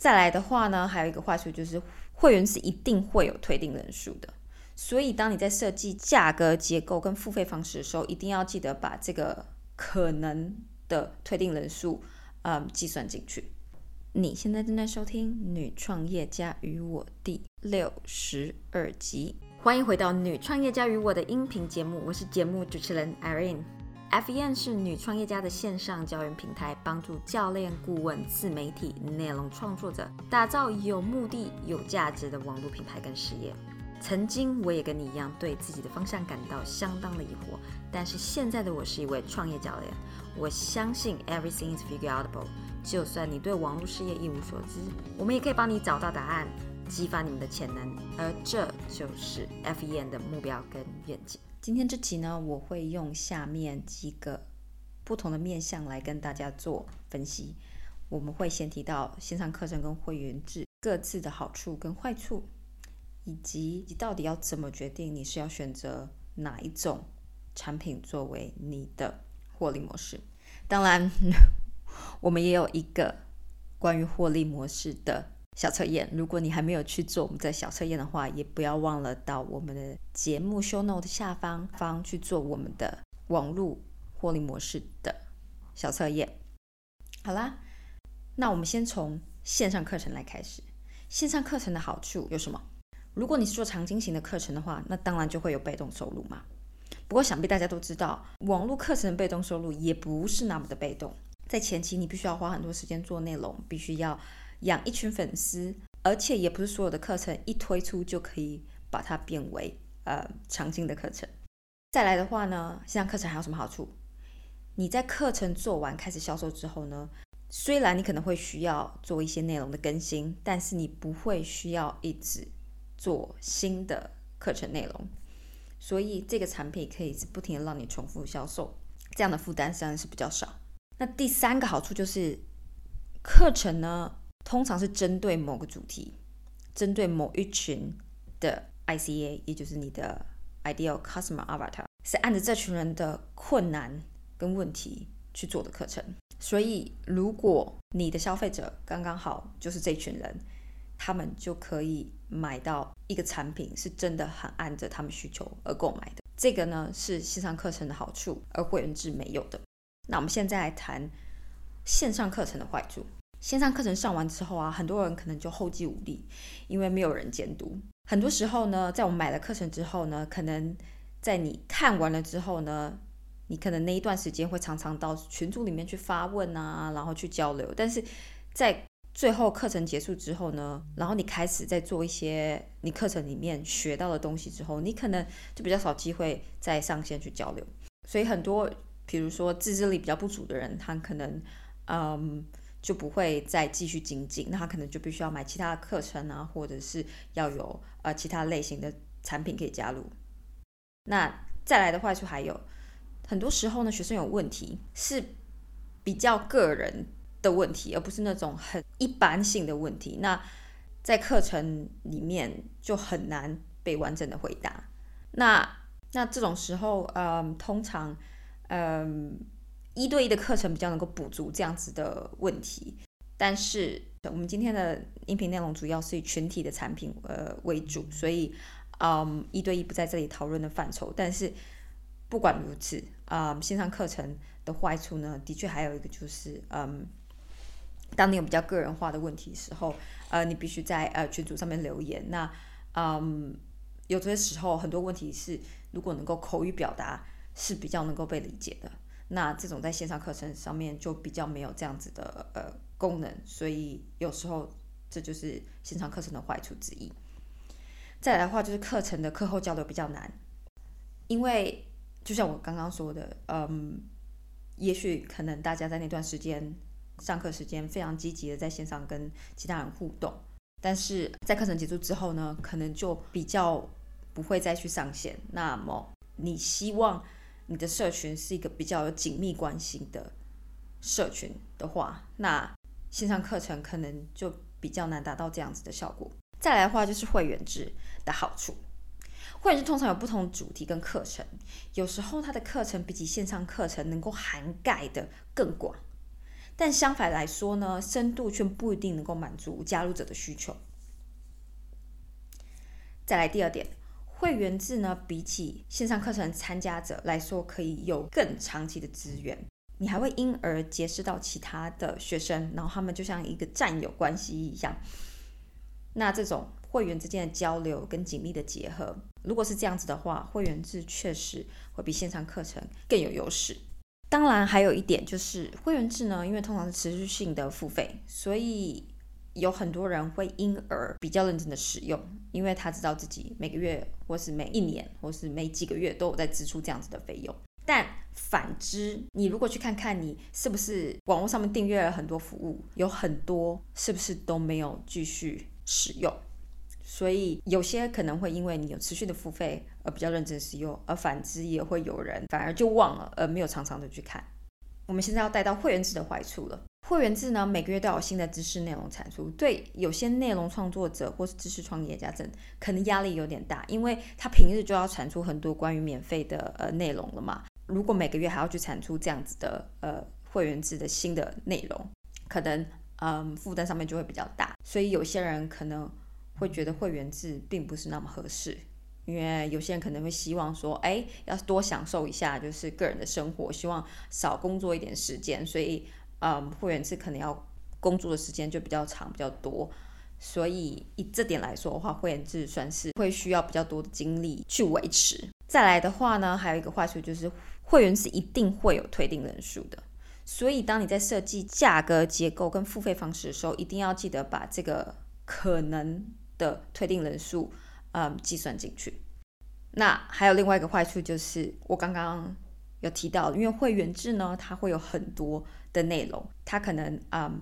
再来的话呢，还有一个坏处就是会员是一定会有退订人数的，所以当你在设计价格结构跟付费方式的时候，一定要记得把这个可能的退订人数，嗯，计算进去。你现在正在收听《女创业家与我》第六十二集，欢迎回到《女创业家与我》的音频节目，我是节目主持人 Irene。FEN 是女创业家的线上教育平台，帮助教练、顾问、自媒体、内容创作者打造有目的、有价值的网络品牌跟事业。曾经我也跟你一样，对自己的方向感到相当的疑惑，但是现在的我是一位创业教练，我相信 Everything is figureoutable。就算你对网络事业一无所知，我们也可以帮你找到答案，激发你们的潜能，而这就是 FEN 的目标跟愿景。今天这集呢，我会用下面几个不同的面向来跟大家做分析。我们会先提到线上课程跟会员制各自的好处跟坏处，以及你到底要怎么决定你是要选择哪一种产品作为你的获利模式。当然，我们也有一个关于获利模式的。小测验，如果你还没有去做我们的小测验的话，也不要忘了到我们的节目 show note 下方方去做我们的网络获利模式的小测验。好啦，那我们先从线上课程来开始。线上课程的好处有什么？如果你是做长经型的课程的话，那当然就会有被动收入嘛。不过想必大家都知道，网络课程的被动收入也不是那么的被动，在前期你必须要花很多时间做内容，必须要。养一群粉丝，而且也不是所有的课程一推出就可以把它变为呃长青的课程。再来的话呢，线上课程还有什么好处？你在课程做完开始销售之后呢，虽然你可能会需要做一些内容的更新，但是你不会需要一直做新的课程内容，所以这个产品可以是不停的让你重复销售，这样的负担实际上是比较少。那第三个好处就是课程呢。通常是针对某个主题，针对某一群的 ICA，也就是你的 Ideal Customer Avatar，是按着这群人的困难跟问题去做的课程。所以，如果你的消费者刚刚好就是这群人，他们就可以买到一个产品，是真的很按着他们需求而购买的。这个呢是线上课程的好处，而会员制没有的。那我们现在来谈线上课程的坏处。线上课程上完之后啊，很多人可能就后继无力，因为没有人监督。很多时候呢，在我们买了课程之后呢，可能在你看完了之后呢，你可能那一段时间会常常到群组里面去发问啊，然后去交流。但是在最后课程结束之后呢，然后你开始在做一些你课程里面学到的东西之后，你可能就比较少机会再上线去交流。所以很多，比如说自制力比较不足的人，他可能嗯。就不会再继续精进，那他可能就必须要买其他的课程啊，或者是要有呃其他类型的产品可以加入。那再来的坏处还有，很多时候呢，学生有问题是比较个人的问题，而不是那种很一般性的问题。那在课程里面就很难被完整的回答。那那这种时候，嗯，通常，嗯。一对一的课程比较能够补足这样子的问题，但是我们今天的音频内容主要是以群体的产品呃为主，所以嗯一对一不在这里讨论的范畴。但是不管如此啊，线上课程的坏处呢，的确还有一个就是嗯，当你有比较个人化的问题时候，呃，你必须在呃群组上面留言。那嗯，有些时候很多问题是如果能够口语表达是比较能够被理解的。那这种在线上课程上面就比较没有这样子的呃功能，所以有时候这就是线上课程的坏处之一。再来的话就是课程的课后交流比较难，因为就像我刚刚说的，嗯，也许可能大家在那段时间上课时间非常积极的在线上跟其他人互动，但是在课程结束之后呢，可能就比较不会再去上线。那么你希望？你的社群是一个比较有紧密关系的社群的话，那线上课程可能就比较难达到这样子的效果。再来的话就是会员制的好处，会员制通常有不同主题跟课程，有时候它的课程比起线上课程能够涵盖的更广，但相反来说呢，深度却不一定能够满足加入者的需求。再来第二点，会员制呢，比起线上课程参加者来说，可以有更长期的资源，你还会因而结识到其他的学生，然后他们就像一个战友关系一样。那这种会员之间的交流跟紧密的结合，如果是这样子的话，会员制确实会比线上课程更有优势。当然，还有一点就是会员制呢，因为通常是持续性的付费，所以有很多人会因而比较认真的使用，因为他知道自己每个月或是每一年或是每几个月都有在支出这样子的费用。但反之，你如果去看看你是不是网络上面订阅了很多服务，有很多是不是都没有继续使用？所以有些可能会因为你有持续的付费而比较认真使用，而反之也会有人反而就忘了，而没有常常的去看。我们现在要带到会员制的坏处了。会员制呢，每个月都有新的知识内容产出，对有些内容创作者或是知识创业家，真可能压力有点大，因为他平日就要产出很多关于免费的呃内容了嘛。如果每个月还要去产出这样子的呃会员制的新的内容，可能嗯负担上面就会比较大，所以有些人可能。会觉得会员制并不是那么合适，因为有些人可能会希望说，哎，要多享受一下就是个人的生活，希望少工作一点时间，所以，嗯，会员制可能要工作的时间就比较长、比较多，所以以这点来说的话，会员制算是会需要比较多的精力去维持。再来的话呢，还有一个坏处就是会员是一定会有退订人数的，所以当你在设计价格结构跟付费方式的时候，一定要记得把这个可能。的退订人数，嗯，计算进去。那还有另外一个坏处，就是我刚刚有提到，因为会员制呢，它会有很多的内容，它可能嗯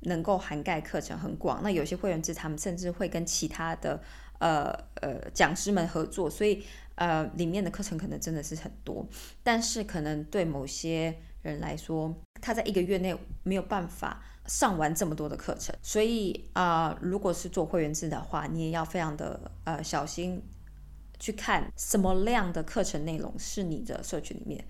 能够涵盖课程很广。那有些会员制，他们甚至会跟其他的呃呃讲师们合作，所以呃里面的课程可能真的是很多。但是可能对某些人来说，他在一个月内没有办法。上完这么多的课程，所以啊，如果是做会员制的话，你也要非常的呃小心去看什么量的课程内容是你的社群里面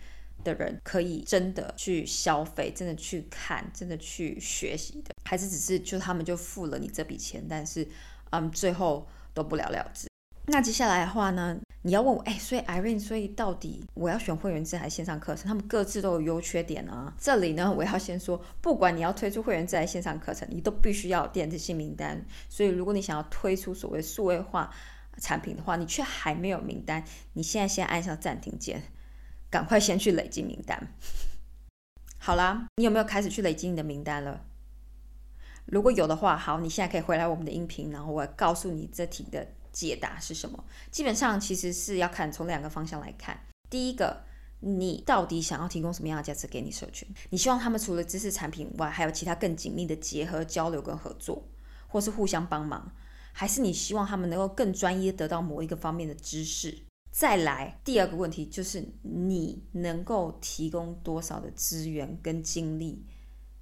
的人可以真的去消费、真的去看、真的去学习的，还是只是就他们就付了你这笔钱，但是嗯最后都不了了之。那接下来的话呢？你要问我，哎，所以 Irene，所以到底我要选会员制还是线上课程？他们各自都有优缺点啊。这里呢，我要先说，不管你要推出会员制还是线上课程，你都必须要电子性名单。所以，如果你想要推出所谓数位化产品的话，你却还没有名单，你现在先按下暂停键，赶快先去累积名单。好啦，你有没有开始去累积你的名单了？如果有的话，好，你现在可以回来我们的音频，然后我告诉你这题的。解答是什么？基本上其实是要看从两个方向来看。第一个，你到底想要提供什么样的价值给你社群？你希望他们除了知识产品外，还有其他更紧密的结合、交流跟合作，或是互相帮忙？还是你希望他们能够更专业得到某一个方面的知识？再来，第二个问题就是你能够提供多少的资源跟精力？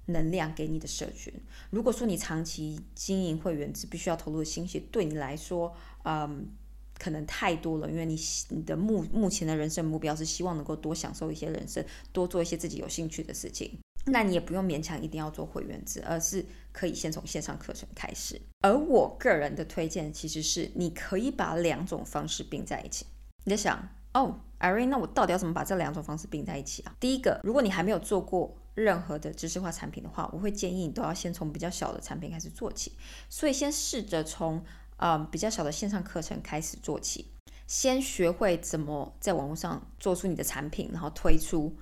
能量给你的社群。如果说你长期经营会员制，必须要投入的心血，对你来说，嗯，可能太多了。因为你你的目目前的人生目标是希望能够多享受一些人生，多做一些自己有兴趣的事情。那你也不用勉强一定要做会员制，而是可以先从线上课程开始。而我个人的推荐其实是，你可以把两种方式并在一起。你在想，哦，Irene，那我到底要怎么把这两种方式并在一起啊？第一个，如果你还没有做过。任何的知识化产品的话，我会建议你都要先从比较小的产品开始做起。所以先试着从呃比较小的线上课程开始做起，先学会怎么在网络上做出你的产品，然后推出，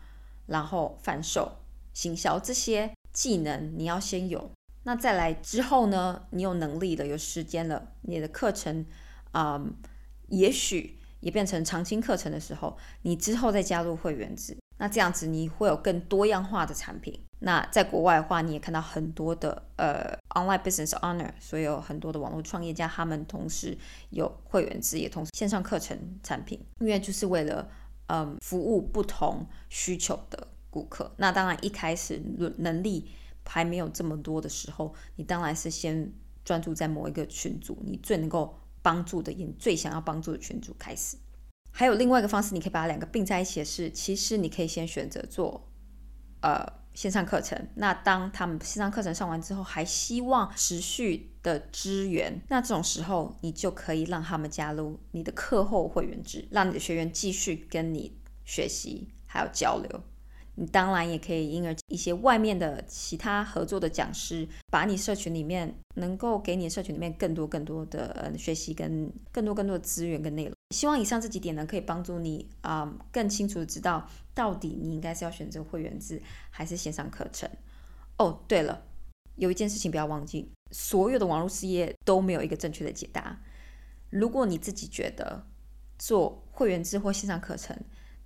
然后贩售、行销这些技能你要先有。那再来之后呢，你有能力了，有时间了，你的课程啊，也许也变成长青课程的时候，你之后再加入会员制。那这样子你会有更多样化的产品。那在国外的话，你也看到很多的呃 online business owner，所以有很多的网络创业家，他们同时有会员制，也同时线上课程产品，因为就是为了嗯服务不同需求的顾客。那当然一开始能力还没有这么多的时候，你当然是先专注在某一个群组，你最能够帮助的，也最想要帮助的群组开始。还有另外一个方式，你可以把它两个并在一起的是，其实你可以先选择做，呃，线上课程。那当他们线上课程上完之后，还希望持续的支援，那这种时候你就可以让他们加入你的课后会员制，让你的学员继续跟你学习还有交流。你当然也可以，因而一些外面的其他合作的讲师，把你社群里面能够给你社群里面更多更多的学习跟更多更多的资源跟内容。希望以上这几点呢，可以帮助你啊，更清楚的知道到底你应该是要选择会员制还是线上课程。哦，对了，有一件事情不要忘记，所有的网络事业都没有一个正确的解答。如果你自己觉得做会员制或线上课程，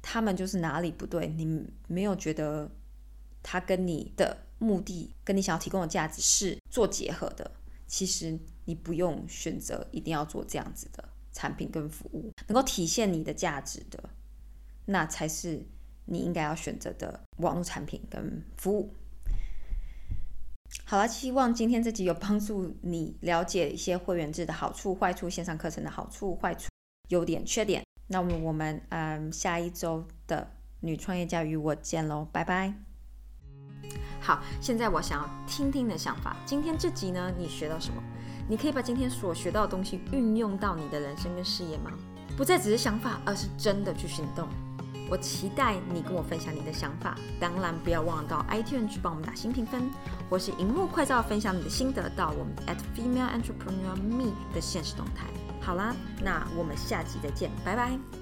他们就是哪里不对，你没有觉得他跟你的目的、跟你想要提供的价值是做结合的。其实你不用选择一定要做这样子的产品跟服务，能够体现你的价值的，那才是你应该要选择的网络产品跟服务。好了，希望今天这集有帮助你了解一些会员制的好处、坏处，线上课程的好处、坏处、优点、缺点。那么我们嗯下一周的女创业家与我见喽，拜拜。好，现在我想要听听你的想法。今天这集呢，你学到什么？你可以把今天所学到的东西运用到你的人生跟事业吗？不再只是想法，而是真的去行动。我期待你跟我分享你的想法。当然，不要忘了到 iTunes 去帮我们打新评分，或是荧幕快照分享你的心得到我们 at female entrepreneur me 的现实动态。好啦，那我们下期再见，拜拜。